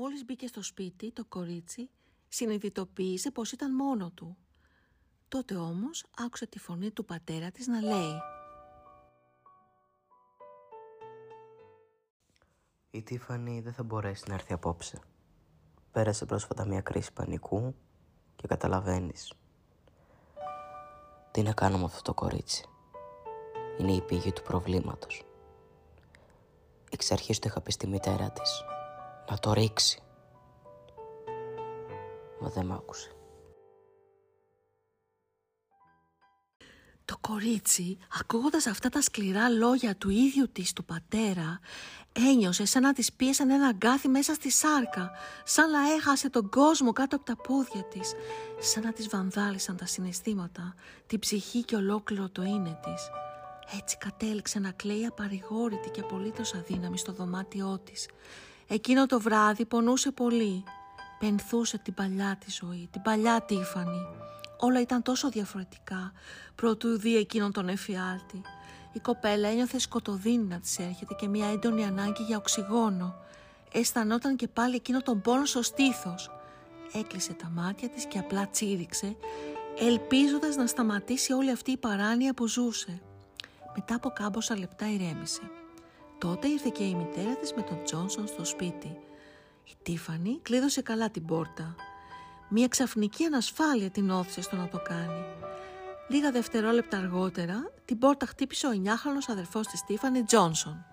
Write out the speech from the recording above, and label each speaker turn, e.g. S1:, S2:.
S1: Μόλις μπήκε στο σπίτι, το κορίτσι συνειδητοποίησε πως ήταν μόνο του. Τότε όμως άκουσε τη φωνή του πατέρα της να λέει
S2: Η Τίφανη δεν θα μπορέσει να έρθει απόψε. Πέρασε πρόσφατα μια κρίση πανικού και καταλαβαίνεις. Τι να κάνω με αυτό το κορίτσι; Είναι η πηγή του προβλήματος. Εξ αρχής το είχα πει στη μητέρα της να το ρίξει. Μα δεν μ' άκουσε.
S1: Το κορίτσι, ακούγοντας αυτά τα σκληρά λόγια του ίδιου της του πατέρα, ένιωσε σαν να της πίεσαν ένα γκάθι μέσα στη σάρκα, σαν να έχασε τον κόσμο κάτω από τα πόδια της, σαν να της βανδάλισαν τα συναισθήματα, την ψυχή και ολόκληρο το είναι της. Έτσι κατέληξε να κλαίει απαρηγόρητη και απολύτως αδύναμη στο δωμάτιό της. Εκείνο το βράδυ πονούσε πολύ. Πενθούσε την παλιά της ζωή, την παλιά Τίφανη. Όλα ήταν τόσο διαφορετικά προτού δει εκείνον τον εφιάλτη. Η κοπέλα ένιωθε σκοτωδίνη να της έρχεται και μια έντονη ανάγκη για οξυγόνο. Αισθανόταν και πάλι εκείνο τον πόνο στο στήθος. Έκλεισε τα μάτια της και απλά τσίριξε, ελπίζοντας να σταματήσει όλη αυτή η παράνοια που ζούσε. Μετά από κάμποσα λεπτά ηρέμησε. Τότε ήρθε και η μητέρα της με τον Τζόνσον στο σπίτι. Η Τίφανη κλείδωσε καλά την πόρτα. Μία ξαφνική ανασφάλεια την όθησε στο να το κάνει. Λίγα δευτερόλεπτα αργότερα, την πόρτα χτύπησε ο εννιάχρονος αδερφός της Τίφανη, Τζόνσον.